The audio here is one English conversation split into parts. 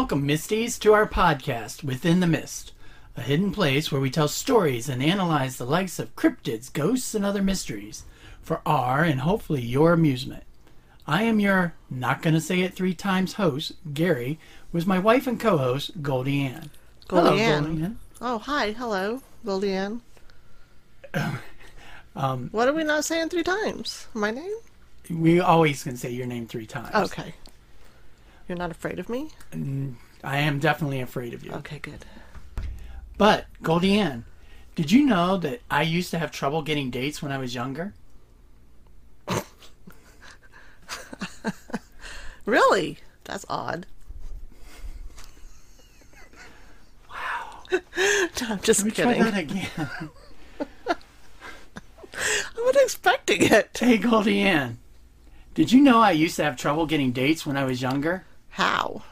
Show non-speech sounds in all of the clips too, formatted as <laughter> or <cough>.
welcome, Misties, to our podcast, Within the Mist, a hidden place where we tell stories and analyze the likes of cryptids, ghosts, and other mysteries for our and hopefully your amusement. I am your not gonna say it three times host, Gary, with my wife and co host, Goldie Ann. Hello, Goldie Ann. Goldie Ann. Oh, hi. Hello, Goldie Ann. <laughs> Um, What are we not saying three times? My name? we always can say your name three times. Okay. You're not afraid of me? Mm, I am definitely afraid of you. Okay, good. But, Goldie Ann, did you know that I used to have trouble getting dates when I was younger? <laughs> Really? That's odd. Wow. <laughs> I'm just Let me try kidding. that again. <laughs> I wasn't expecting it. hey, Goldie Ann, did you know I used to have trouble getting dates when I was younger? How?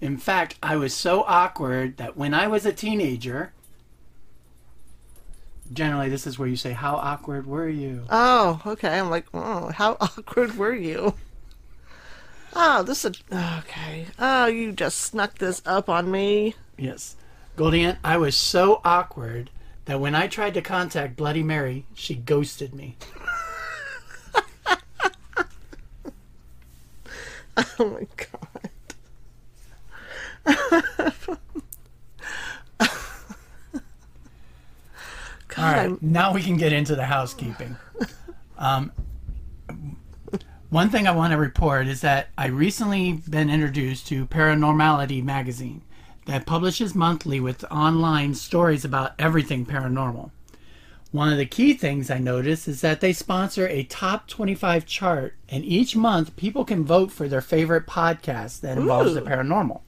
In fact, I was so awkward that when I was a teenager, generally this is where you say, How awkward were you? Oh, okay. I'm like, oh, how <laughs> awkward were you? Oh, this is okay. Oh, you just snuck this up on me. Yes. Goldie Ann, I was so awkward that when I tried to contact Bloody Mary, she ghosted me. <laughs> Oh my god. God, <laughs> All right, I'm- now we can get into the housekeeping. Um, one thing I want to report is that I recently been introduced to Paranormality magazine that publishes monthly with online stories about everything paranormal. One of the key things I noticed is that they sponsor a top 25 chart, and each month people can vote for their favorite podcast that involves the paranormal.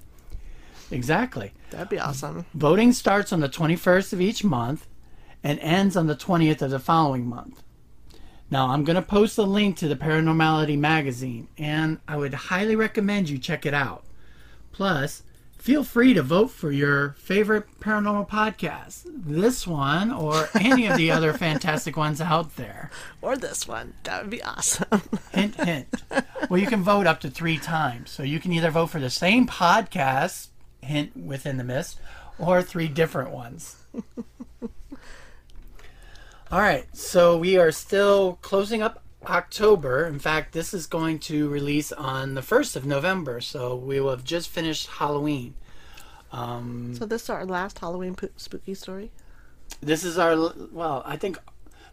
Exactly. that'd be awesome. Voting starts on the 21st of each month and ends on the 20th of the following month. Now, I'm going to post a link to the Paranormality magazine, and I would highly recommend you check it out. Plus, feel free to vote for your favorite paranormal podcast, this one or any of the <laughs> other fantastic ones out there. Or this one. That would be awesome. Hint, hint. Well, you can vote up to three times. So you can either vote for the same podcast, hint within the mist, or three different ones. <laughs> All right. So we are still closing up October. In fact, this is going to release on the 1st of November. So we will have just finished Halloween. Um, so this is our last Halloween po- spooky story. this is our, well, I think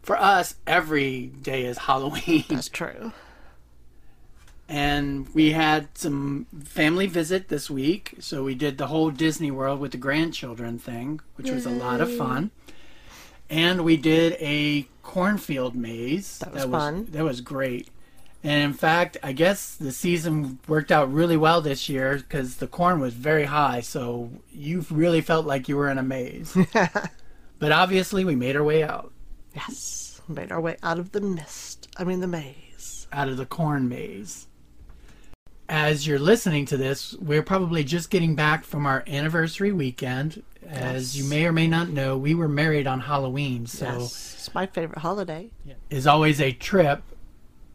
for us, every day is Halloween. <laughs> That's true. and we had some family visit this week so we did the whole disney world with the grandchildren thing which was a lot of fun and we did a cornfield maze That was fun. that was great and in fact i guess the season worked out really well this year because the corn was very high so you really felt like you were in a maze <laughs> but obviously we made our way out Yes. Made our way out of the mist. I mean, the maze. out of the corn maze. As you're listening to this, we're probably just getting back from our anniversary weekend. As Yes. you may or may not know, we were married on Halloween, so yes. It's my favorite holiday. is always a trip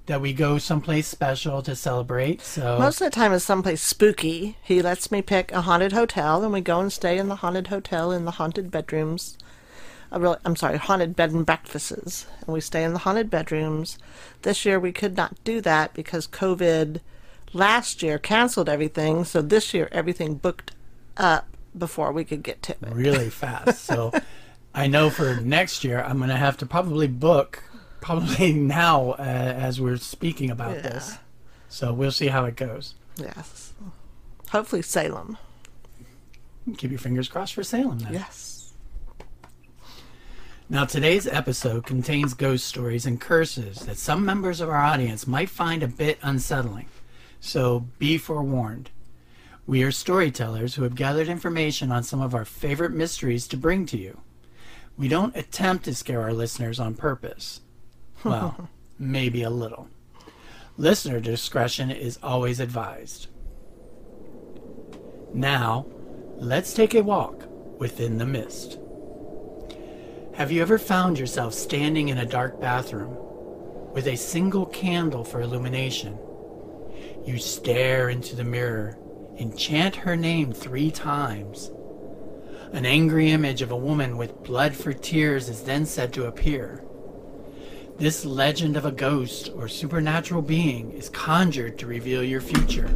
that we go someplace special to celebrate. So Most of the time it's someplace spooky. He lets me pick a haunted hotel, and we go and stay in the haunted hotel in the haunted bedrooms. I really, I'm sorry, haunted bed and breakfasts, and we stay in the haunted bedrooms. This year we could not do that because COVID last year canceled everything. So this year everything booked up before we could get to it. really fast. So I know for next year, I'm going to have to probably book, probably <laughs> now uh, as we're speaking about this. So we'll see how it goes. Yes. Hopefully Salem. Keep your fingers crossed for Salem then. Yes. Now, today's episode contains ghost stories and curses that some members of our audience might find a bit unsettling. So be forewarned. We are storytellers who have gathered information on some of our favorite mysteries to bring to you. We don't attempt to scare our listeners on purpose. Well, <laughs> maybe a little. Listener discretion is always advised. Now, let's take a walk within the mist. Have you ever found yourself standing in a dark bathroom with a single candle for illumination? You stare into the mirror and chant her name three times. An angry image of a woman with blood for tears is then said to appear. This legend of a ghost or supernatural being is conjured to reveal your future.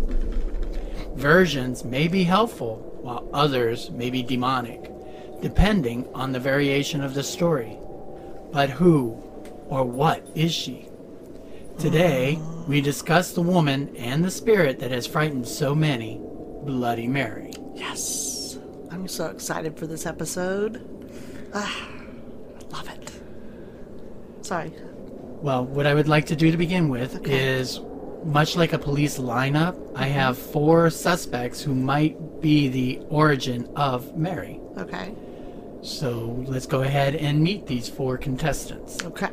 Versions may be helpful, while others may be demonic, depending on the variation of the story. But who or what is she? Today, we discuss the woman and the spirit that has frightened so many Bloody Mary. Yes. I'm so excited for this episode. Ah, love it. Sorry. Well, what I would like to do to begin with Okay. is much like a police lineup, I have four suspects who might be the origin of Mary. Okay. So let's go ahead and meet these four contestants. Okay.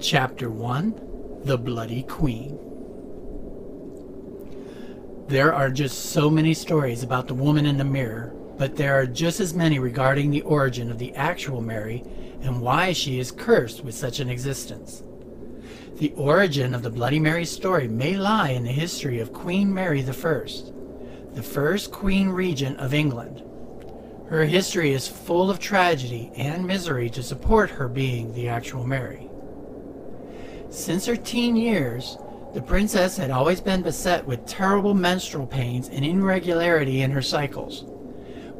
Chapter 1 The Bloody Queen. There are just so many stories about the woman in the mirror, but there are just as many regarding the origin of the actual Mary and why she is cursed with such an existence. The origin of the Bloody Mary story may lie in the history of Queen Mary I, the first Queen Regent of England. Her history is full of tragedy and misery to support her being the actual Mary. Since her teen years, the princess had always been beset with terrible menstrual pains and irregularity in her cycles,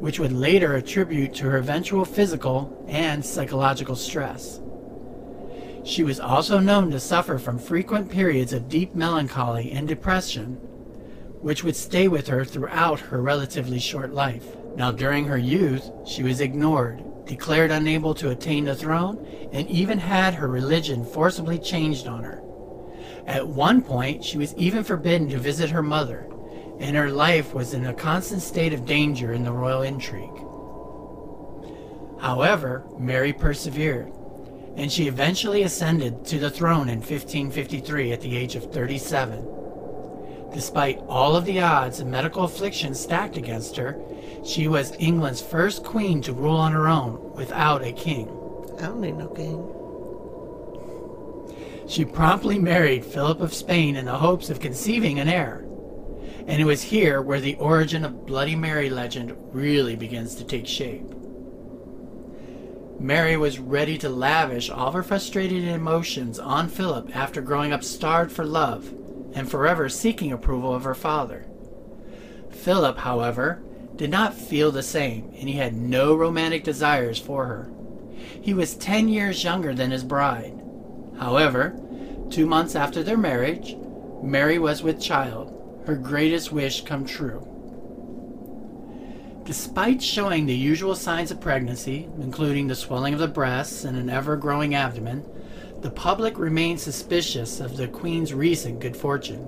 which would later attribute to her eventual physical and psychological stress. She was also known to suffer from frequent periods of deep melancholy and depression, which would stay with her throughout her relatively short life. Now, during her youth, she was ignored, declared unable to attain the throne, and even had her religion forcibly changed on her. At one point, she was even forbidden to visit her mother, and her life was in a constant state of danger in the royal intrigue. However, Mary persevered, and she eventually ascended to the throne in 1553 at the age of 37. Despite all of the odds and medical afflictions stacked against her, she was England's first queen to rule on her own without a king. I don't need no king. She promptly married Philip of Spain in the hopes of conceiving an heir. And it was here where the origin of Bloody Mary legend really begins to take shape. Mary was ready to lavish all her frustrated emotions on Philip after growing up starved for love and forever seeking approval of her father. Philip, however, did not feel the same, and he had no romantic desires for her. He was ten years younger than his bride. However, two months after their marriage, Mary was with child, her greatest wish come true. Despite showing the usual signs of pregnancy, including the swelling of the breasts and an ever growing abdomen, the public remained suspicious of the Queen's recent good fortune.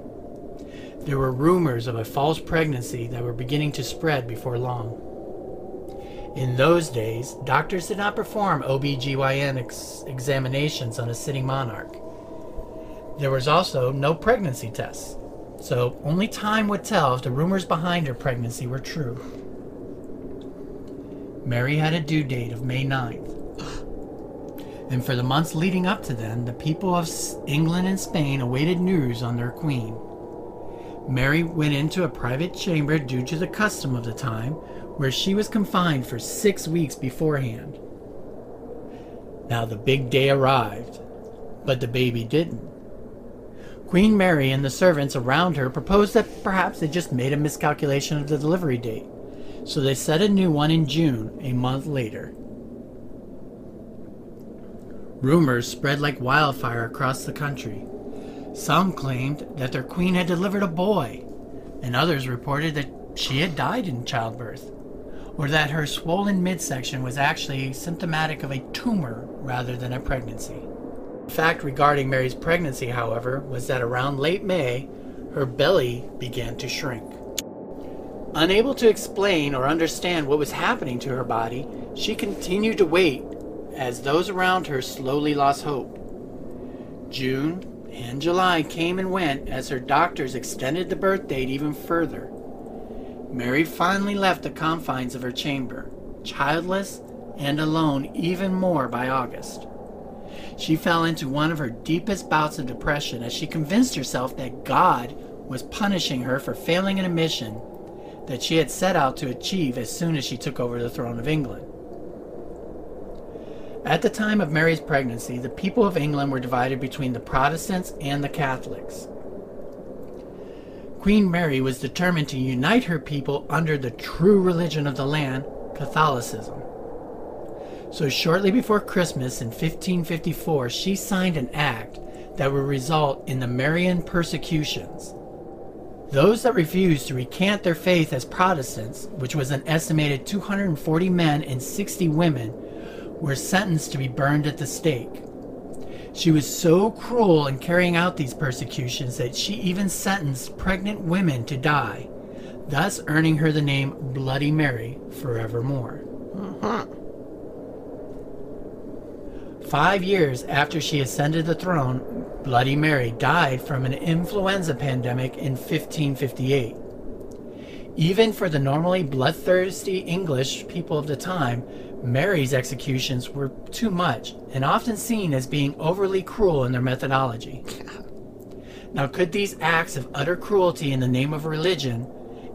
There were rumors of a false pregnancy that were beginning to spread before long. In those days, doctors did not perform OBGYN ex- examinations on a sitting monarch. There was also no pregnancy tests, so only time would tell if the rumors behind her pregnancy were true. Mary had a due date of May 9th. And for the months leading up to then, the people of England and Spain awaited news on their queen. Mary went into a private chamber due to the custom of the time, where she was confined for six weeks beforehand. Now the big day arrived, but the baby didn't. Queen Mary and the servants around her proposed that perhaps they just made a miscalculation of the delivery date, so they set a new one in June, a month later. Rumors spread like wildfire across the country. Some claimed that their queen had delivered a boy, and others reported that she had died in childbirth, or that her swollen midsection was actually symptomatic of a tumor rather than a pregnancy. The fact regarding Mary's pregnancy, however, was that around late May, her belly began to shrink. Unable to explain or understand what was happening to her body, she continued to wait as those around her slowly lost hope. June and July came and went as her doctors extended the birth date even further. Mary finally left the confines of her chamber, childless and alone even more by August. She fell into one of her deepest bouts of depression as she convinced herself that God was punishing her for failing in a mission that she had set out to achieve as soon as she took over the throne of England. At the time of Mary's pregnancy, the people of England were divided between the Protestants and the Catholics. Queen Mary was determined to unite her people under the true religion of the land, Catholicism. So, shortly before Christmas in 1554, she signed an act that would result in the Marian persecutions. Those that refused to recant their faith as Protestants, which was an estimated 240 men and 60 women, were sentenced to be burned at the stake. She was so cruel in carrying out these persecutions that she even sentenced pregnant women to die, thus earning her the name Bloody Mary forevermore. Uh-huh. Five years after she ascended the throne, Bloody Mary died from an influenza pandemic in 1558. Even for the normally bloodthirsty English people of the time, Mary's executions were too much and often seen as being overly cruel in their methodology. Now, could these acts of utter cruelty in the name of religion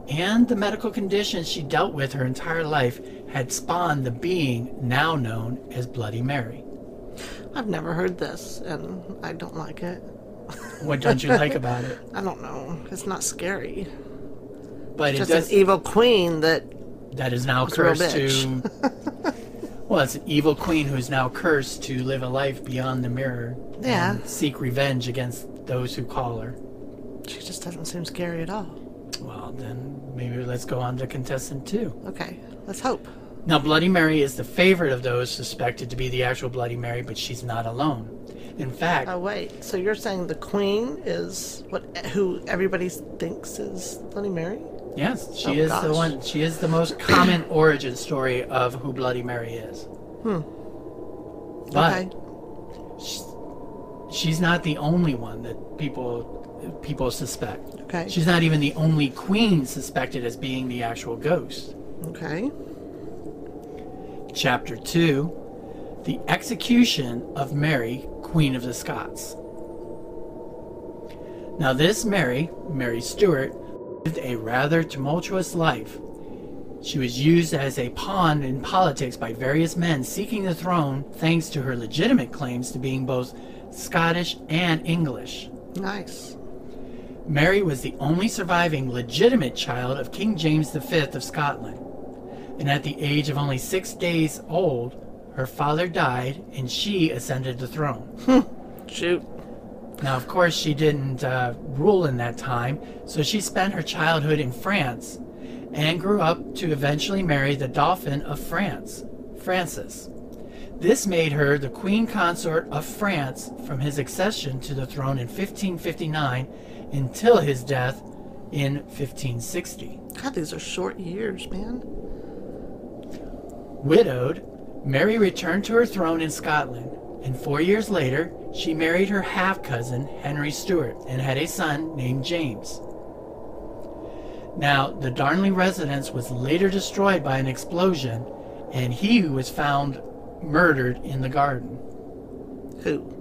and the medical conditions she dealt with her entire life had spawned the being now known as Bloody Mary? I've never heard this, and I don't like it. What don't you like <laughs> about it? I don't know. It's not scary. But it Just does. an evil queen that that is now It's cursed to. <laughs> well, it's an evil queen who is now cursed to live a life beyond the mirror. Yeah. And seek revenge against those who call her. she just doesn't seem scary at all. Well, then maybe let's go on to contestant two. Okay, let's hope. Now, Bloody Mary is the favorite of those suspected to be the actual Bloody Mary, but she's not alone. In fact, Oh wait, so you're saying the queen is what who everybody thinks is Bloody Mary? Yes, she Oh, is the one. She is the most common <clears throat> origin story of who Bloody Mary is. Hmm. But okay. she's not the only one that people people suspect. Okay. She's not even the only queen suspected as being the actual ghost. Okay. Chapter 2 The Execution of Mary, Queen of the Scots. Now, this Mary, Mary Stuart, lived a rather tumultuous life. She was used as a pawn in politics by various men seeking the throne thanks to her legitimate claims to being both Scottish and English. Nice. Mary was the only surviving legitimate child of King James V of Scotland. And at the age of only six days old, her father died and she ascended the throne. Hmm. Shoot. Now, of course, she didn't uh, rule in that time, so she spent her childhood in France and grew up to eventually marry the Dauphin of France, Francis. This made her the queen consort of France from his accession to the throne in 1559 until his death in 1560. God, these are short years, man. Widowed, Mary returned to her throne in Scotland, and four years later, she married her half cousin, Henry Stewart, and had a son named James. Now, the Darnley residence was later destroyed by an explosion, and he was found murdered in the garden. Who?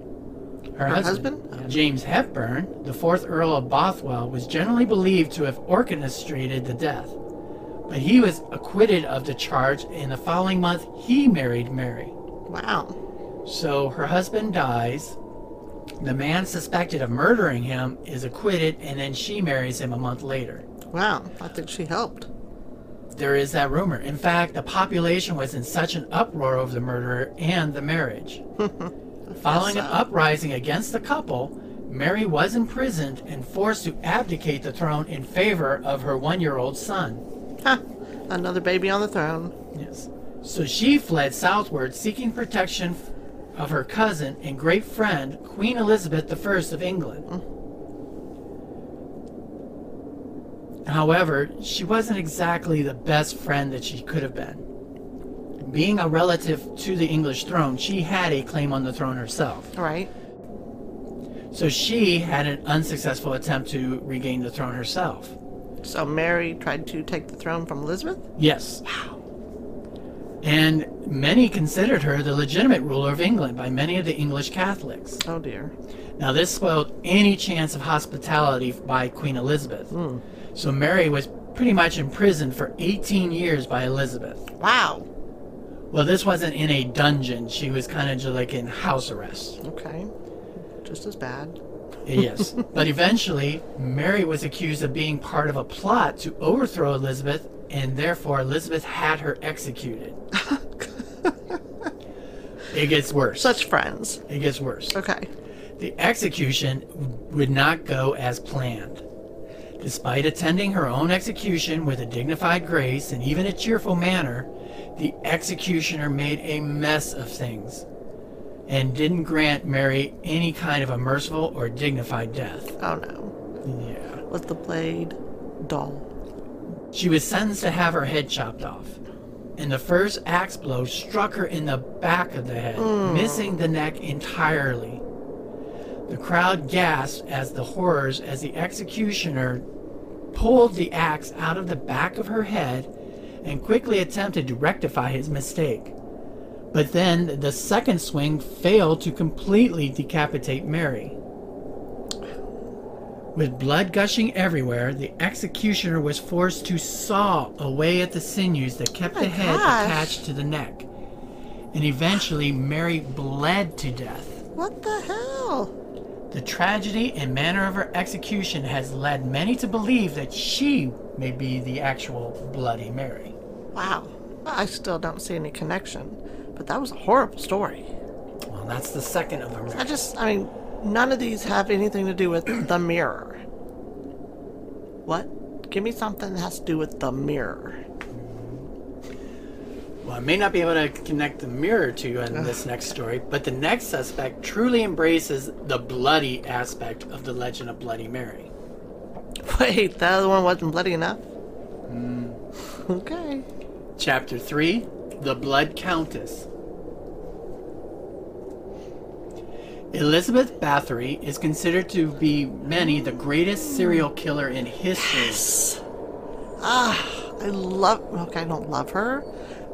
Her, Her husband, husband? Uh, James Hepburn, the fourth Earl of Bothwell, was generally believed to have orchestrated the death. But he was acquitted of the charge, and the following month he married Mary. Wow. So her husband dies. The man suspected of murdering him is acquitted, and then she marries him a month later. Wow. I think she helped. There is that rumor. In fact, the population was in such an uproar over the murderer and the marriage. <laughs> Following an uprising against the couple, Mary was imprisoned and forced to abdicate the throne in favor of her one year old son. Ha! Another baby on the throne. Yes. So she fled southward, seeking protection of her cousin and great friend, Queen Elizabeth I of England. However, she wasn't exactly the best friend that she could have been. Being a relative to the English throne, she had a claim on the throne herself. Right. So she had an unsuccessful attempt to regain the throne herself. So Mary tried to take the throne from Elizabeth? Yes. And many considered her the legitimate ruler of England by many of the English Catholics. Oh dear. Now, this spoiled any chance of hospitality by Queen Elizabeth. Hmm. So Mary was pretty much imprisoned for 18 years by Elizabeth. Wow. Well, this wasn't in a dungeon. She was kind of just like in house arrest. Okay. Just as bad. Yes. but eventually, Mary was accused of being part of a plot to overthrow Elizabeth, and therefore Elizabeth had her executed. it gets worse. Such friends. It gets worse. Okay. The execution would not go as planned. Despite attending her own execution with a dignified grace and even a cheerful manner, the executioner made a mess of things and didn't grant Mary any kind of a merciful or dignified death. Oh no. Yeah. Was the blade dull? She was sentenced to have her head chopped off. And the first axe blow struck her in the back of the head, hmm. missing the neck entirely. The crowd gasped as the horrors as the executioner pulled the axe out of the back of her head and quickly attempted to rectify his mistake. But then the second swing failed to completely decapitate Mary. With blood gushing everywhere, the executioner was forced to saw away at the sinews that kept My the head gosh. attached to the neck. And eventually, Mary bled to death. What the hell? The tragedy and manner of her execution has led many to believe that she may be the actual Bloody Mary. Wow. I still don't see any connection. But that was a horrible story. Well, that's the second of them. I just, I mean, none of these have anything to do with the mirror. What? Give me something that has to do with the mirror. Well, I may not be able to connect the mirror to you in this next story, but the next suspect truly embraces the bloody aspect of the legend of Bloody Mary. <laughs> Wait, the other one wasn't bloody enough? Hmm. <laughs> Okay. Chapter 3 The Blood Countess. Elizabeth Bathory is considered to be many the greatest serial killer in history. Yes. Ah, I love. Okay, I don't love her,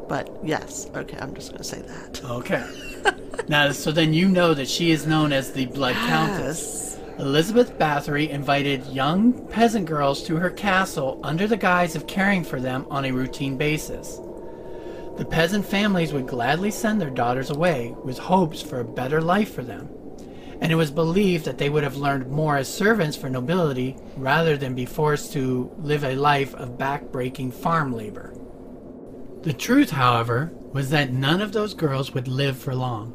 but yes. Okay, I'm just gonna say that. Okay. <laughs> now, so then you know that she is known as the Blood Countess. Yes. Elizabeth Bathory invited young peasant girls to her castle under the guise of caring for them on a routine basis. The peasant families would gladly send their daughters away with hopes for a better life for them, and it was believed that they would have learned more as servants for nobility rather than be forced to live a life of back-breaking farm labor. The truth, however, was that none of those girls would live for long.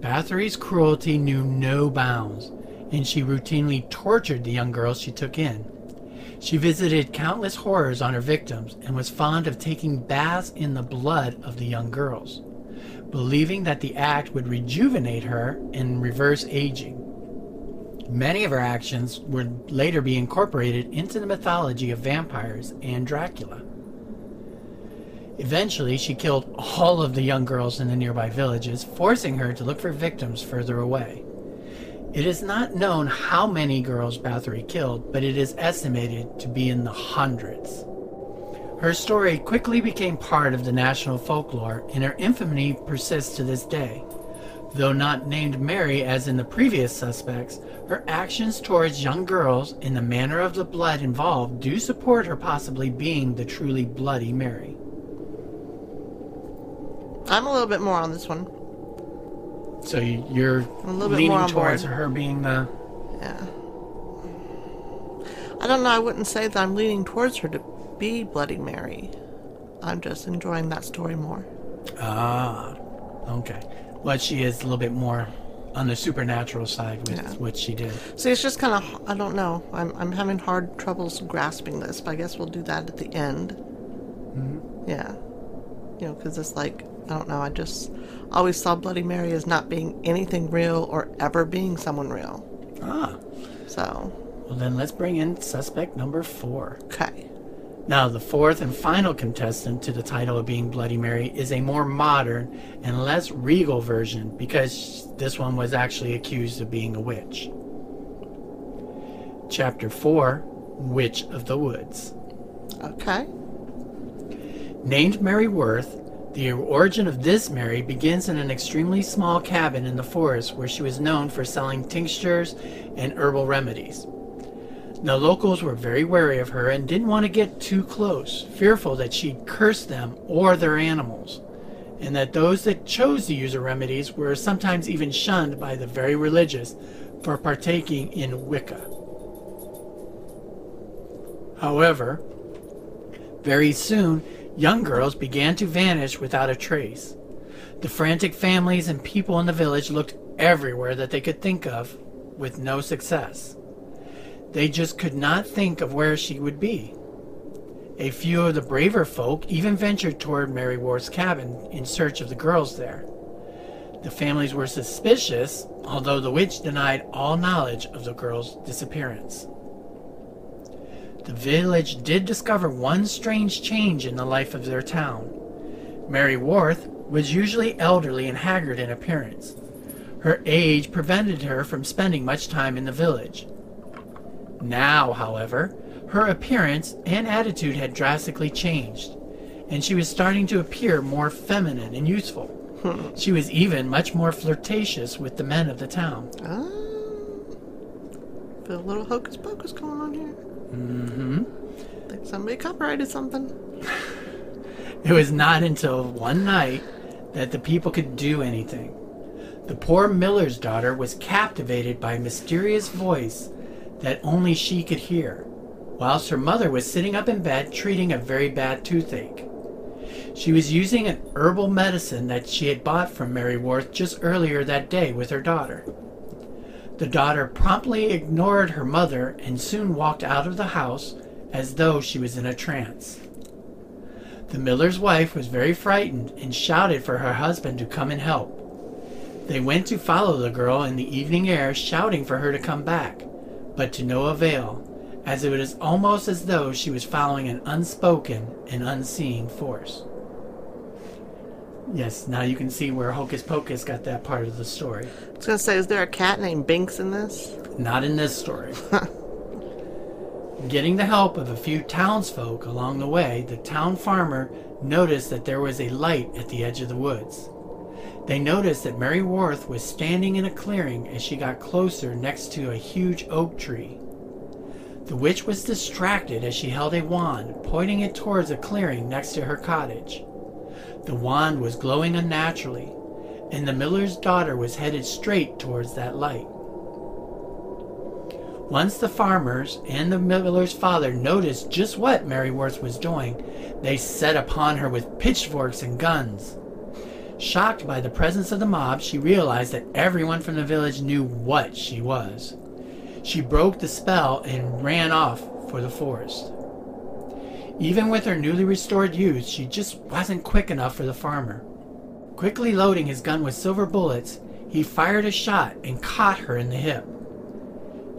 Bathory's cruelty knew no bounds, and she routinely tortured the young girls she took in. She visited countless horrors on her victims and was fond of taking baths in the blood of the young girls, believing that the act would rejuvenate her and reverse aging. Many of her actions would later be incorporated into the mythology of vampires and Dracula. Eventually, she killed all of the young girls in the nearby villages, forcing her to look for victims further away. It is not known how many girls Bathory killed, but it is estimated to be in the hundreds. Her story quickly became part of the national folklore, and her infamy persists to this day. Though not named Mary as in the previous suspects, her actions towards young girls and the manner of the blood involved do support her possibly being the truly bloody Mary. I'm a little bit more on this one. So you- you're A little bit leaning more towards her being the Yeah. I don't know. I wouldn't say that I'm leaning towards her to be Bloody Mary. I'm just enjoying that story more. ah okay. Well, she is a little bit more on the supernatural side with Yeah. what she did. See, it's just kind of, I don't know. I'm, I'm having hard troubles grasping this, but I guess we'll do that at the end. Yeah. You know, because it's like, I don't know, I just always saw Bloody Mary as not being anything real or ever being someone real. Ah, So, well then let's bring in suspect number four. okay. Now, the fourth and final contestant to the title of being Bloody Mary is a more modern and less regal version because this one was actually accused of being a witch. Chapter 4 Witch of the Woods. Okay. Named Mary Worth, the origin of this Mary begins in an extremely small cabin in the forest where she was known for selling tinctures and herbal remedies. The locals were very wary of her and didn't want to get too close, fearful that she'd curse them or their animals, and that those that chose to use her remedies were sometimes even shunned by the very religious for partaking in Wicca. However, very soon, young girls began to vanish without a trace. The frantic families and people in the village looked everywhere that they could think of with no success. They just could not think of where she would be. A few of the braver folk even ventured toward Mary Worth's cabin in search of the girls there. The families were suspicious, although the witch denied all knowledge of the girl's disappearance. The village did discover one strange change in the life of their town. Mary Worth was usually elderly and haggard in appearance. Her age prevented her from spending much time in the village. Now, however, her appearance and attitude had drastically changed, and she was starting to appear more feminine and youthful. she was even much more flirtatious with the men of the town. Ah. A little hocus pocus going on here. Mm-hmm. Think somebody copyrighted something. <laughs> It was not until one night that the people could do anything. The poor miller's daughter was captivated by a mysterious voice that only she could hear, whilst her mother was sitting up in bed treating a very bad toothache. She was using an herbal medicine that she had bought from Mary Worth just earlier that day with her daughter. The daughter promptly ignored her mother and soon walked out of the house as though she was in a trance. The miller's wife was very frightened and shouted for her husband to come and help. They went to follow the girl in the evening air, shouting for her to come back, but to no avail, as it was almost as though she was following an unspoken and unseen force. Yes, now you can see where Hocus Pocus got that part of the story. I was gonna say, is there a cat named Binks in this? Not in this story. <laughs> Getting the help of a few townsfolk along the way, the town farmer noticed that there was a light at the edge of the woods. They noticed that Mary Worth was standing in a clearing as she got closer next to a huge oak tree. The witch was distracted as she held a wand, pointing it towards a clearing next to her cottage. The wand was glowing unnaturally, and the miller's daughter was headed straight towards that light. Once the farmers and the miller's father noticed just what Mary Worth was doing, they set upon her with pitchforks and guns. Shocked by the presence of the mob, she realized that everyone from the village knew what she was. She broke the spell and ran off for the forest. Even with her newly restored youth, she just wasn't quick enough for the farmer. Quickly loading his gun with silver bullets, he fired a shot and caught her in the hip.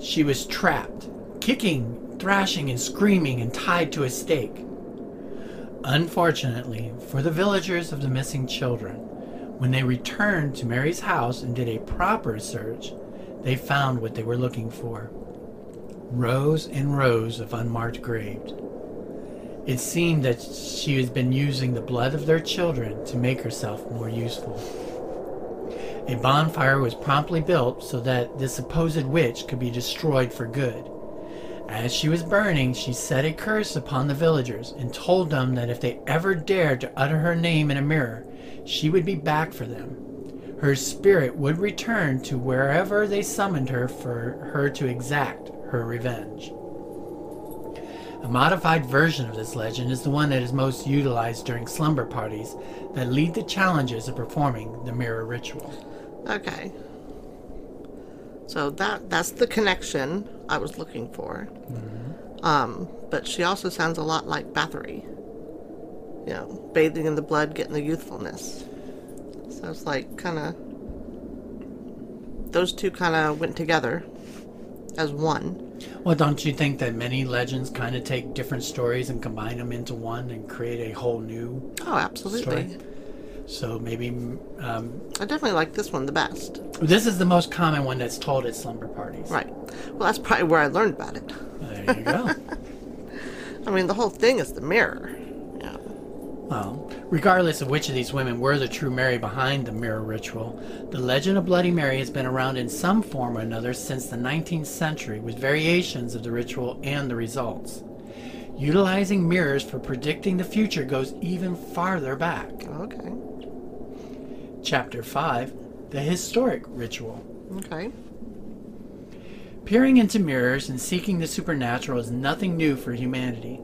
She was trapped, kicking, thrashing, and screaming, and tied to a stake. Unfortunately for the villagers of the missing children, when they returned to Mary's house and did a proper search, they found what they were looking for rows and rows of unmarked graves. It seemed that she had been using the blood of their children to make herself more useful. A bonfire was promptly built so that this supposed witch could be destroyed for good. As she was burning, she set a curse upon the villagers and told them that if they ever dared to utter her name in a mirror, she would be back for them. Her spirit would return to wherever they summoned her for her to exact her revenge. A modified version of this legend is the one that is most utilized during slumber parties that lead to challenges of performing the mirror ritual. Okay. So that that's the connection I was looking for. Um, but she also sounds a lot like Bathory. You know, bathing in the blood, getting the youthfulness. So it's like kind of those two kind of went together as one. Well, don't you think that many legends kind of take different stories and combine them into one and create a whole new Oh, absolutely. story? So maybe um, I definitely like this one the best. this is the most common one that's told at slumber parties. Right. Well, that's probably where I learned about it. There you go. <laughs> I mean, the whole thing is the mirror. Yeah. Well, regardless of which of these women were the true Mary behind the mirror ritual, the legend of Bloody Mary has been around in some form or another since the 19th century, with variations of the ritual and the results. Utilizing mirrors for predicting the future goes even farther back. Okay. Chapter 5 The Historic Ritual. Okay. Peering into mirrors and seeking the supernatural is nothing new for humanity.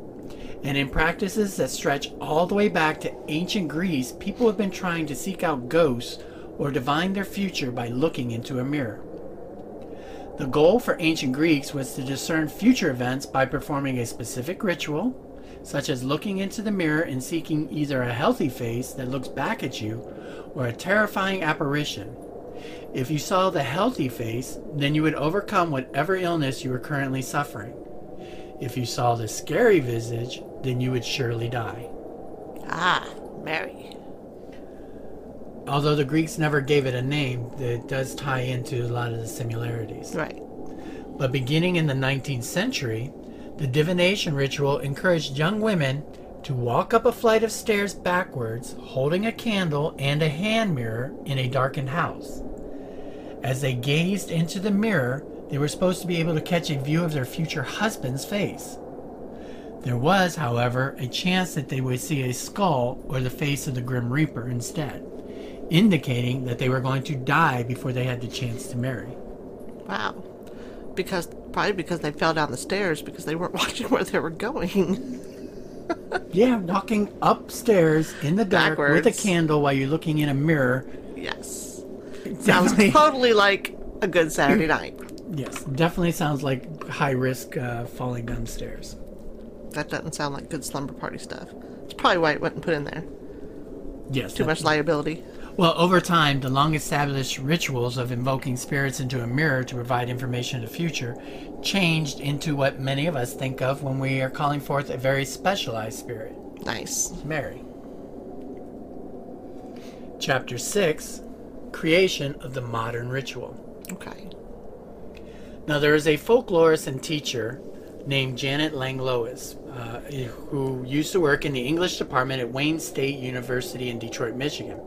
And in practices that stretch all the way back to ancient Greece, people have been trying to seek out ghosts or divine their future by looking into a mirror. The goal for ancient Greeks was to discern future events by performing a specific ritual, such as looking into the mirror and seeking either a healthy face that looks back at you or a terrifying apparition. If you saw the healthy face, then you would overcome whatever illness you were currently suffering. If you saw the scary visage, then you would surely die. Ah, Mary. Although the Greeks never gave it a name, it does tie into a lot of the similarities. Right. But beginning in the 19th century, the divination ritual encouraged young women to walk up a flight of stairs backwards, holding a candle and a hand mirror in a darkened house. As they gazed into the mirror, they were supposed to be able to catch a view of their future husband's face. There was, however, a chance that they would see a skull or the face of the Grim Reaper instead, indicating that they were going to die before they had the chance to marry. Wow. Because probably because they fell down the stairs because they weren't <laughs> watching where they were going. Yeah, walking upstairs in the dark with a candle while you're looking in a mirror. yes. Sounds totally like a good Saturday <laughs> night. yes, definitely sounds like high risk uh, falling downstairs. That doesn't sound like good slumber party stuff. It's probably why it wasn't put in there. Yes, Too much liability. Well, over time, the long established rituals of invoking spirits into a mirror to provide information of the future changed into what many of us think of when we are calling forth a very specialized spirit, Nice. Mary. Chapter 6 Creation of the Modern Ritual. Okay. Now, there is a folklorist and teacher named Janet Langlois, uh, who used to work in the English department at Wayne State University in Detroit, Michigan.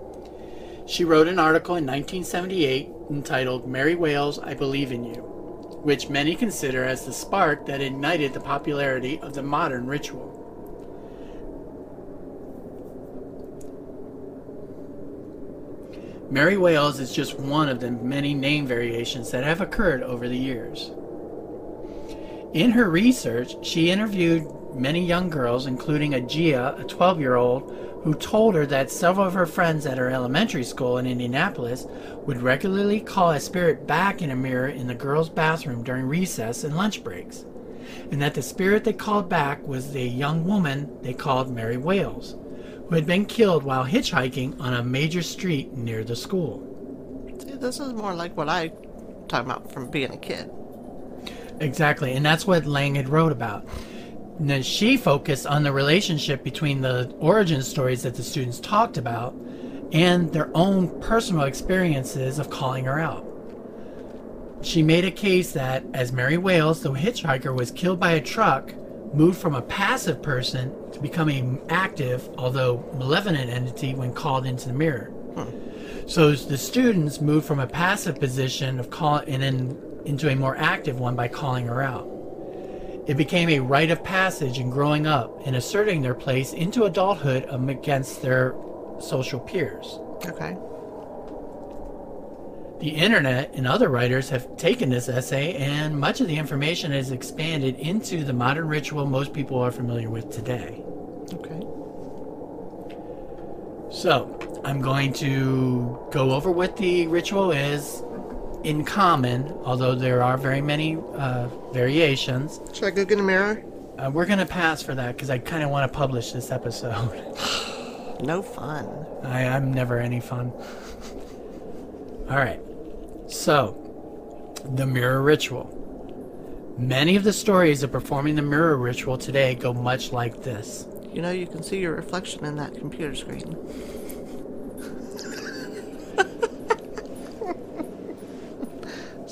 She wrote an article in 1978 entitled Mary Whales, I Believe in You, which many consider as the spark that ignited the popularity of the modern ritual. Mary Whales is just one of the many name variations that have occurred over the years. In her research, she interviewed many young girls, including Agia, a 12 year old, who told her that several of her friends at her elementary school in Indianapolis would regularly call a spirit back in a mirror in the girls' bathroom during recess and lunch breaks, and that the spirit they called back was a young woman they called Mary Whales, who had been killed while hitchhiking on a major street near the school. See, this is more like what I talking about from being a kid. Exactly, and that's what Lang had wrote about. Then she focused on the relationship between the origin stories that the students talked about and their own personal experiences of calling her out. She made a case that, as Mary Whales, the hitchhiker, was killed by a truck, moved from a passive person to becoming an active, although malevolent entity when called into the mirror. So the students moved from a passive position of call and then into a more active one by calling her out. It became a rite of passage in growing up and asserting their place into adulthood against their social peers. Okay. The internet and other writers have taken this essay, and much of the information has expanded into the modern ritual most people are familiar with today. Okay. So, I'm going to go over what the ritual is in common, although there are very many uh, variations. Should I go get a mirror? Uh, we're going to pass for that because I kind of want to publish this episode. <laughs> No fun. I, I'm never any fun. All right. So, the mirror ritual. Many of the stories of performing the mirror ritual today go much like this. You know, you can see your reflection in that computer screen.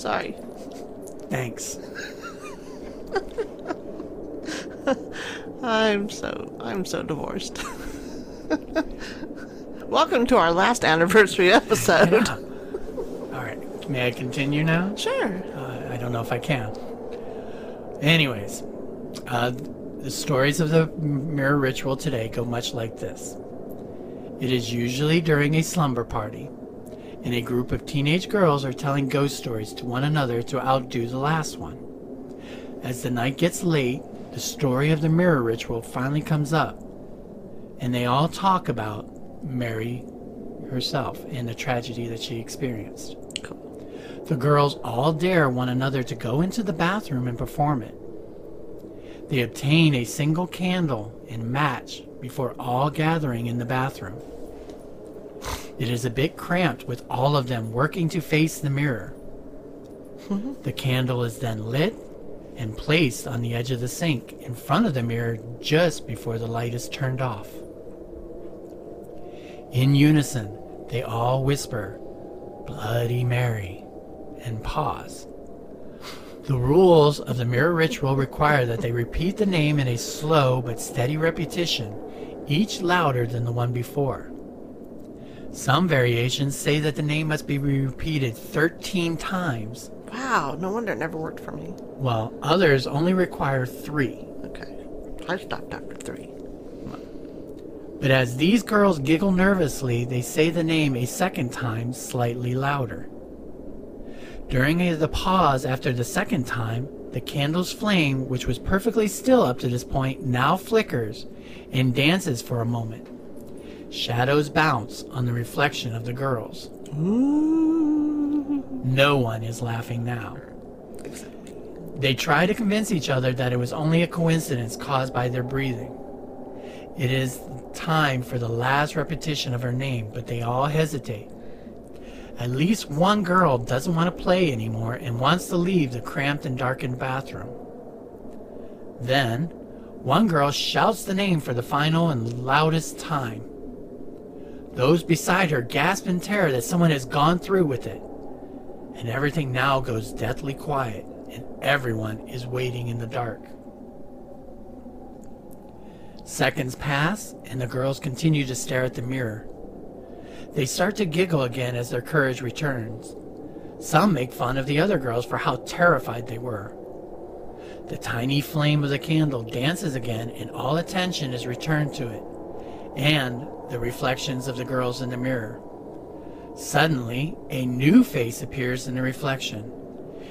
Sorry. Thanks. <laughs> I'm so I'm so divorced. <laughs> Welcome to our last anniversary episode. All right. May I continue now? Sure. Uh, I don't know if I can. Anyways, uh, the stories of the mirror ritual today go much like this. It is usually during a slumber party, and a group of teenage girls are telling ghost stories to one another to outdo the last one. As the night gets late, the story of the mirror ritual finally comes up, and they all talk about Mary herself and the tragedy that she experienced. The girls all dare one another to go into the bathroom and perform it. They obtain a single candle and match before all gathering in the bathroom. It is a bit cramped with all of them working to face the mirror. <laughs> the candle is then lit and placed on the edge of the sink in front of the mirror just before the light is turned off. In unison, they all whisper, Bloody Mary, and pause. The rules of the mirror ritual require that they repeat the name in a slow but steady repetition, each louder than the one before. Some variations say that the name must be repeated 13 times, Wow, no wonder it never worked for me. while others only require three. Okay. I stopped after three. But as these girls giggle nervously, they say the name a second time, slightly louder. During the pause after the second time, the candle's flame, which was perfectly still up to this point, now flickers and dances for a moment. Shadows bounce on the reflection of the girls. Ooh. No one is laughing now. They try to convince each other that it was only a coincidence caused by their breathing. It is time for the last repetition of her name, but they all hesitate. At least one girl doesn't want to play anymore and wants to leave the cramped and darkened bathroom. Then, one girl shouts the name for the final and loudest time. Those beside her gasp in terror that someone has gone through with it. And everything now goes deathly quiet, and everyone is waiting in the dark. Seconds pass, and the girls continue to stare at the mirror. They start to giggle again as their courage returns. Some make fun of the other girls for how terrified they were. The tiny flame of the candle dances again, and all attention is returned to it, and the reflections of the girls in the mirror. Suddenly, a new face appears in the reflection.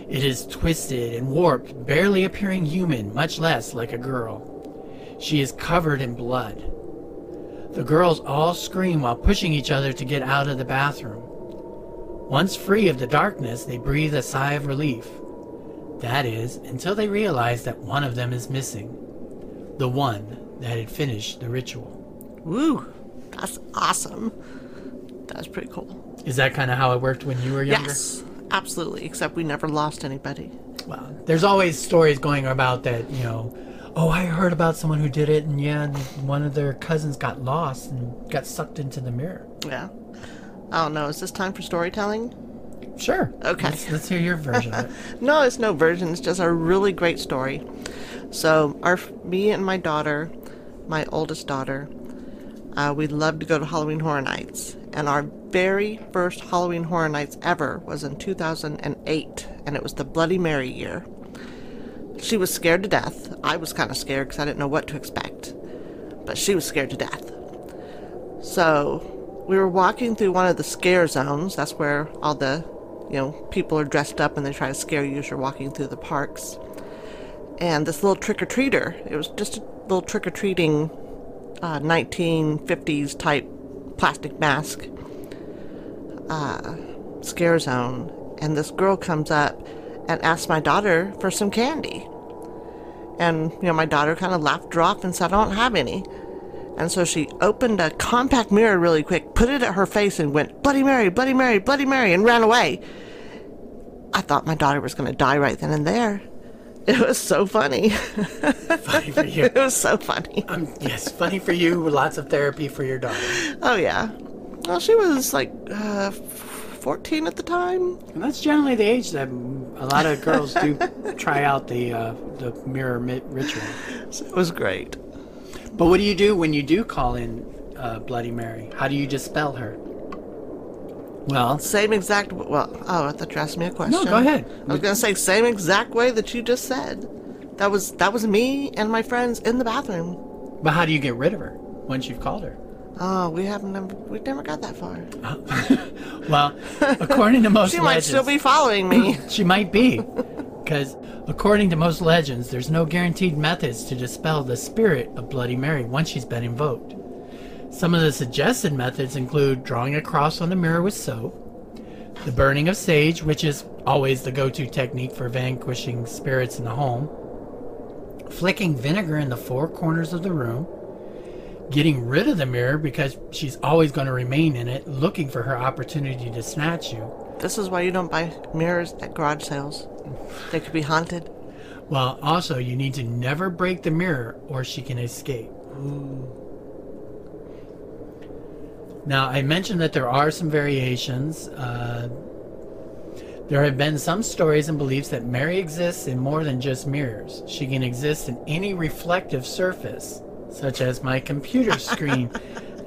It is twisted and warped, barely appearing human, much less like a girl. She is covered in blood. The girls all scream while pushing each other to get out of the bathroom. Once free of the darkness, they breathe a sigh of relief. That is, until they realize that one of them is missing. The one that had finished the ritual. Woo! That's awesome. That's pretty cool. Is that kind of how it worked when you were younger? Yes, absolutely. Except we never lost anybody. Well, there's always stories going about that, you know, oh, I heard about someone who did it, and yeah, and one of their cousins got lost and got sucked into the mirror. Yeah. I don't know. Is this time for storytelling? Sure. Okay. Let's, let's hear your version it. <laughs> No, it's no version. It's just a really great story. So, our me and my daughter, my oldest daughter, uh, we love to go to Halloween Horror Nights, and our very first Halloween Horror Nights ever was in 2008, and it was the Bloody Mary year. She was scared to death. I was kind of scared because I didn't know what to expect, but she was scared to death. So we were walking through one of the scare zones. That's where all the, you know, people are dressed up and they try to scare you as you're walking through the parks. And this little trick or treater, it was just a little trick or treating uh, 1950s type plastic mask uh, scare zone. And this girl comes up and asks my daughter for some candy. And, you know, my daughter kind of laughed her off and said, I don't have any. And so she opened a compact mirror really quick, put it at her face, and went, Bloody Mary, Bloody Mary, Bloody Mary, and ran away. I thought my daughter was going to die right then and there. It was so funny. Funny for you. <laughs> it was so funny. Um, yes, funny for you. Lots of therapy for your daughter. Oh, yeah. Well, she was like uh, 14 at the time. And that's generally the age that a lot of girls do <laughs> try out the uh, the mirror mi- ritual. So it was great. But what do you do when you do call in uh, Bloody Mary? How do you dispel her? Well, Same exact. Well, oh, I thought you asked me a question. no, go ahead. I was gonna say same exact way that you just said. That was that was me and my friends in the bathroom. But how do you get rid of her once you've called her? Oh, we haven't never, we never got that far. Oh. <laughs> Well, according to <laughs> most She might still be following me. <clears throat> she might be, because according to most legends, there's no guaranteed methods to dispel the spirit of Bloody Mary once she's been invoked. Some of the suggested methods include drawing a cross on the mirror with soap, the burning of sage, which is always the go-to technique for vanquishing spirits in the home, flicking vinegar in the four corners of the room, getting rid of the mirror because she's always going to remain in it, looking for her opportunity to snatch you. this is why you don't buy mirrors at garage sales. They could be haunted. Well, also, you need to never break the mirror or she can escape. Now, I mentioned that there are some variations. Uh, there have been some stories and beliefs that Mary exists in more than just mirrors. She can exist in any reflective surface, such as my computer <laughs> screen,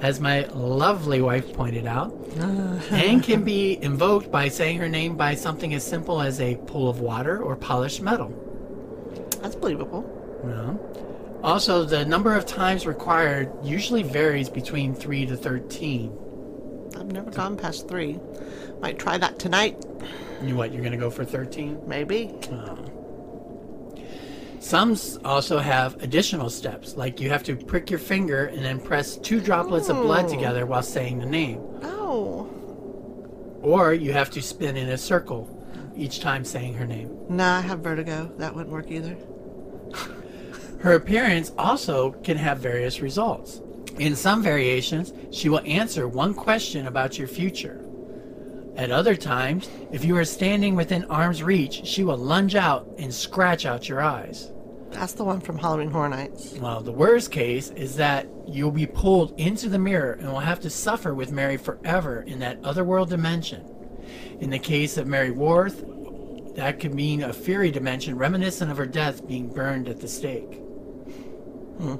as my lovely wife pointed out, and can be invoked by saying her name by something as simple as a pool of water or polished metal. That's believable. No. Also, the number of times required usually varies between 3 to 13. I've never gone past three. Might try that tonight, You what, you're going to go for 13? maybe. Uh-huh. Some also have additional steps, like you have to prick your finger and then press two droplets of blood Oh. together while saying the name. Oh, Or you have to spin in a circle each time saying her name. nah, I have vertigo. That wouldn't work either. Her appearance also can have various results. In some variations, she will answer one question about your future. At other times, if you are standing within arm's reach, she will lunge out and scratch out your eyes. That's the one from Halloween Horror Nights. Well, the worst case is that you'll be pulled into the mirror and will have to suffer with Mary forever in that otherworld dimension. In the case of Mary Worth, that could mean a fury dimension reminiscent of her death being burned at the stake. Hmm.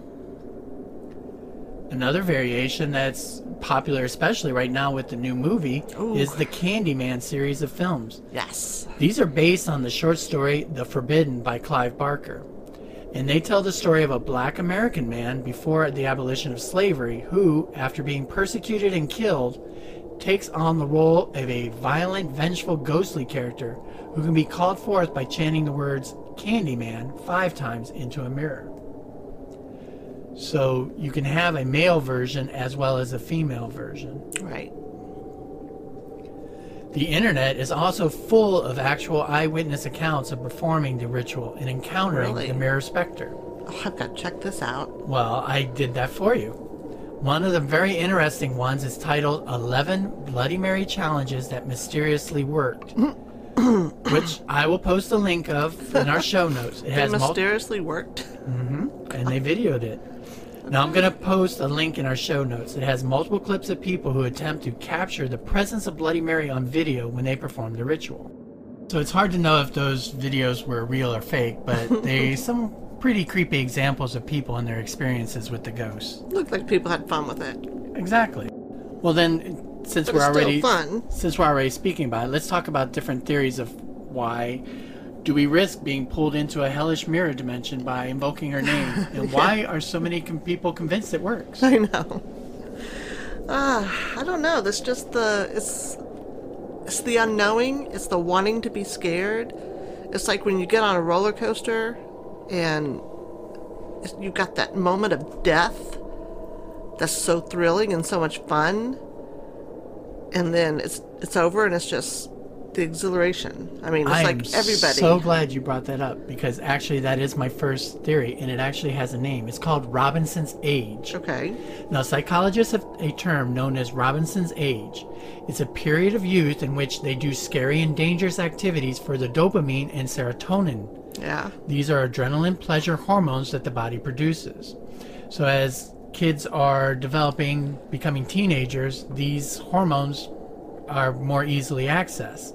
Another variation that's popular, especially right now with the new movie, Ooh. is the Candyman series of films. Yes. These are based on the short story The Forbidden by Clive Barker. And they tell the story of a black American man before the abolition of slavery who, after being persecuted and killed, takes on the role of a violent, vengeful, ghostly character who can be called forth by chanting the words Candyman five times into a mirror. So you can have a male version as well as a female version. Right. The internet is also full of actual eyewitness accounts of performing the ritual and encountering Really? the mirror specter. Oh, I've got to check this out. Well, I did that for you. One of the very interesting ones is titled 11 Bloody Mary Challenges That Mysteriously Worked, <clears throat> which I will post a link of in our show notes. It has mysteriously worked. Mm-hmm. and they videoed it. Now I'm going to post a link in our show notes. It has multiple clips of people who attempt to capture the presence of Bloody Mary on video when they perform the ritual. So it's hard to know if those videos were real or fake, but <laughs> they some pretty creepy examples of people and their experiences with the ghosts. Looked like people had fun with it. Exactly. Well then, since But we're already fun. since we're already speaking about it, let's talk about different theories of why do we risk being pulled into a hellish mirror dimension by invoking her name, <laughs> and why are so many com- people convinced it works? I know. Ah, I don't know. That's just the it's it's the unknowing. It's the wanting to be scared. It's like when you get on a roller coaster and you've got that moment of death that's so thrilling and so much fun, and then it's it's over and it's just the exhilaration. I mean, it's like everybody. I am everybody. so glad you brought that up because actually that is my first theory, and it actually has a name. It's called Robinson's age. okay. Now, psychologists have a term known as Robinson's age. It's a period of youth in which they do scary and dangerous activities for the dopamine and serotonin. Yeah. These are adrenaline pleasure hormones that the body produces. So, as kids are developing, becoming teenagers, these hormones are more easily accessed.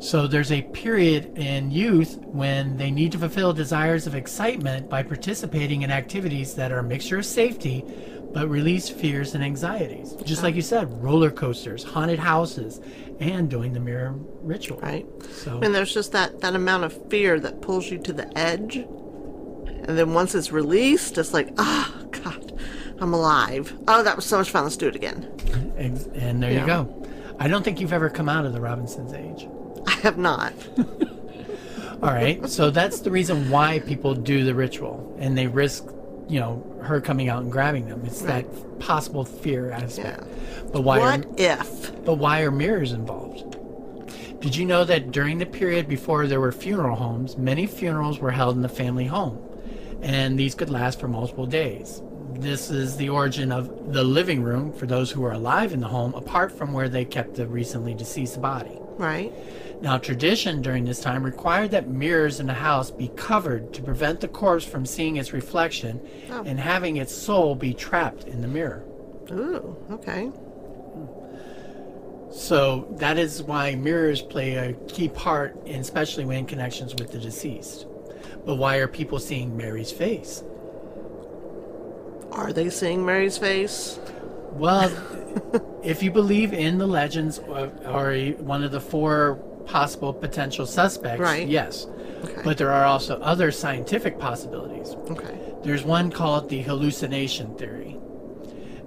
So, there's a period in youth when they need to fulfill desires of excitement by participating in activities that are a mixture of safety but release fears and anxieties. Just like you said, roller coasters, haunted houses, and doing the mirror ritual. Right. So And there's just that, that amount of fear that pulls you to the edge. And then once it's released, it's like, ah, God, I'm alive. Oh, that was so much fun. Let's do it again. ex- and there Yeah. you go. I don't think you've ever come out of the Robinson's age. Have not. <laughs> All right. so that's the reason why people do the ritual and they risk, you know, her coming out and grabbing them. It's that possible fear aspect. Yeah. But why are, What if? but why are mirrors involved? Did you know that during the period before there were funeral homes, many funerals were held in the family home, and these could last for multiple days. This is the origin of the living room for those who were alive in the home, apart from where they kept the recently deceased body. Right? Now, tradition during this time required that mirrors in the house be covered to prevent the corpse from seeing its reflection Oh. and having its soul be trapped in the mirror. Ooh, okay. So that is why mirrors play a key part, in, especially when in connections with the deceased. But why are people seeing Mary's face? Are they seeing Mary's face? Well, <laughs> if you believe in the legends or, or one of the four possible potential suspects, Right. yes. Okay. But there are also other scientific possibilities. Okay. There's one called the hallucination theory.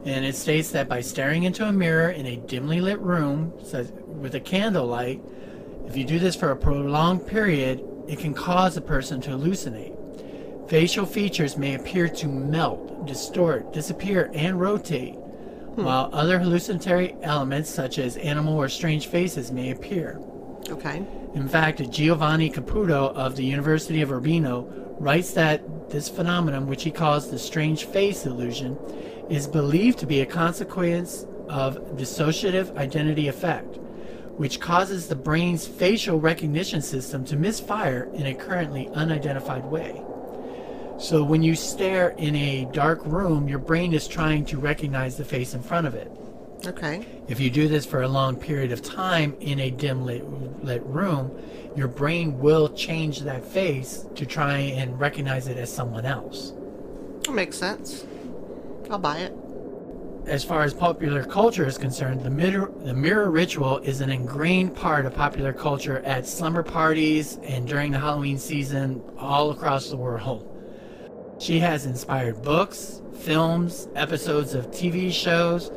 And it states that by staring into a mirror in a dimly lit room says, with a candlelight, if you do this for a prolonged period, it can cause a person to hallucinate. Facial features may appear to melt, distort, disappear, and rotate, hmm. while other hallucinatory elements, such as animal or strange faces, may appear. Okay. In fact, Giovanni Caputo of the University of Urbino writes that this phenomenon, which he calls the strange face illusion, is believed to be a consequence of dissociative identity effect, which causes the brain's facial recognition system to misfire in a currently unidentified way. So when you stare in a dark room, your brain is trying to recognize the face in front of it. Okay. If you do this for a long period of time in a dim lit, lit room, your brain will change that face to try and recognize it as someone else. That makes sense. I'll buy it. As far as popular culture is concerned, the mirror, the mirror ritual is an ingrained part of popular culture at slumber parties and during the Halloween season all across the world. She has inspired books, films, episodes of TV shows,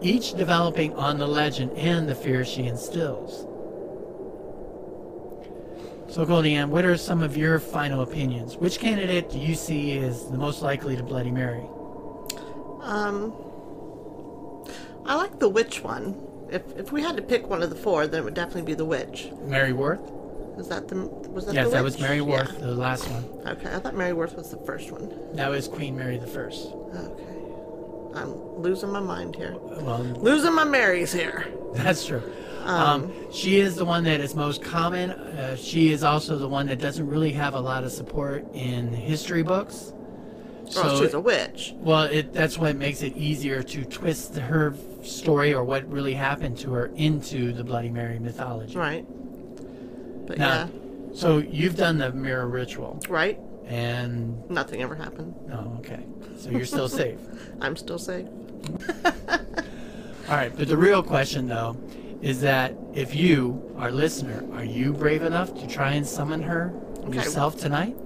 each developing on the legend and the fear she instills. So, GoldieAnn, what are some of your final opinions? Which candidate do you see is the most likely to Bloody Mary? Um, I like the witch one. If if we had to pick one of the four, then it would definitely be the witch. Mary Worth? Is that the was that Yes, the that was? Mary Yeah. Worth, the last one. Okay, I thought Mary Worth was the first one. That was Queen Mary the First. Okay, I'm losing my mind here. Well, Losing my Marys here. that's true. Um, she is the one that is most common. Uh, she is also the one that doesn't really have a lot of support in history books. oh, she's a witch. Well, it, that's what makes it easier to twist her story or what really happened to her into the Bloody Mary mythology. Right. But Now, so you've done the mirror ritual, right. And Nothing ever happened. oh, okay, so you're still safe. <laughs> I'm still safe. <laughs> All right, but the real question though is that if you, our listener, are you brave enough to try and summon her yourself tonight?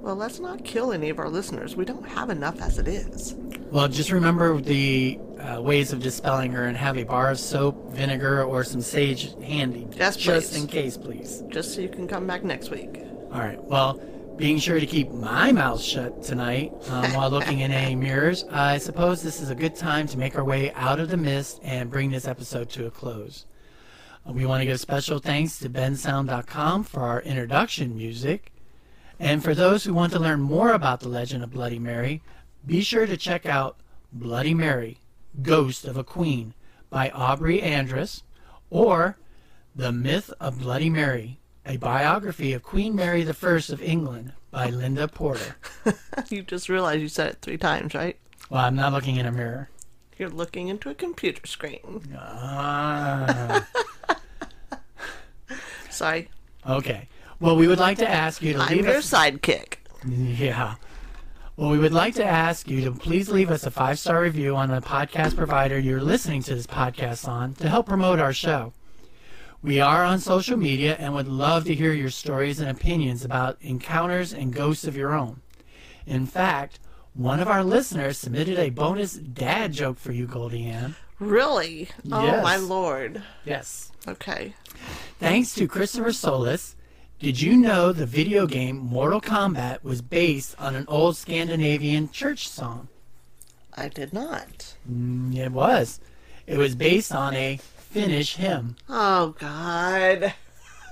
Well, let's not kill any of our listeners. We don't have enough as it is. Well, just remember the uh, ways of dispelling her and have a bar of soap, vinegar, or some sage handy. Yes, just please. in case, please. Just so you can come back next week. All right. Well, being sure to keep my mouth shut tonight um, while looking in any mirrors, I suppose this is a good time to make our way out of the mist and bring this episode to a close. Uh, We want to give special thanks to bensound.com for our introduction music. And for those who want to learn more about the legend of Bloody Mary, be sure to check out Bloody Mary, Ghost of a Queen by Aubrey Andrus or The Myth of Bloody Mary, a biography of Queen Mary I of England by Linda Porter. <laughs> you just realized you said it three times, right? Well, I'm not looking in a mirror. You're looking into a computer screen. Ah, <laughs> Sorry. okay. Well, we would like to ask you to I'm leave your us. sidekick. Yeah. Well, we would like to ask you to please leave us a five star review on the podcast provider you're listening to this podcast on to help promote our show. We are on social media and would love to hear your stories and opinions about encounters and ghosts of your own. In fact, one of our listeners submitted a bonus dad joke for you, GoldieAnn. Really? Oh Yes. my lord. Yes. Okay. Thanks to Christopher Solis, did you know the video game Mortal Kombat was based on an old Scandinavian church song? I did not. Mm, It was. It was based on a Finnish him. Oh God.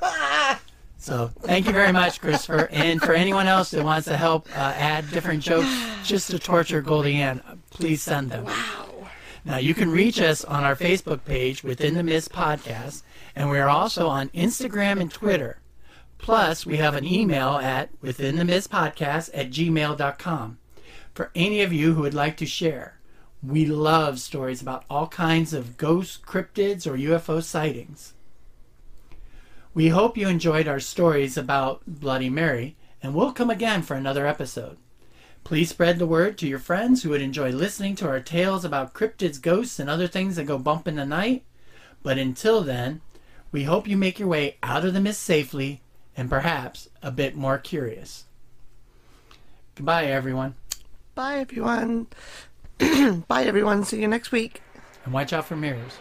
<laughs> So thank you very much, Christopher. And for anyone else that wants to help uh, add different jokes just to torture GoldieAnn, please send them. Wow. Now you can reach us on our Facebook page within the Mist Podcast, and we are also on Instagram and Twitter. Plus, we have an email at within the Mist Podcast at gmail.com for any of you who would like to share. We love stories about all kinds of ghosts, cryptids, or UFO sightings. We hope you enjoyed our stories about Bloody Mary, and we'll come again for another episode. Please spread the word to your friends who would enjoy listening to our tales about cryptids, ghosts, and other things that go bump in the night. But until then, we hope you make your way out of the mist safely and perhaps a bit more curious. Goodbye, everyone, Bye everyone. <clears throat> Bye everyone. See you next week. and watch out for mirrors.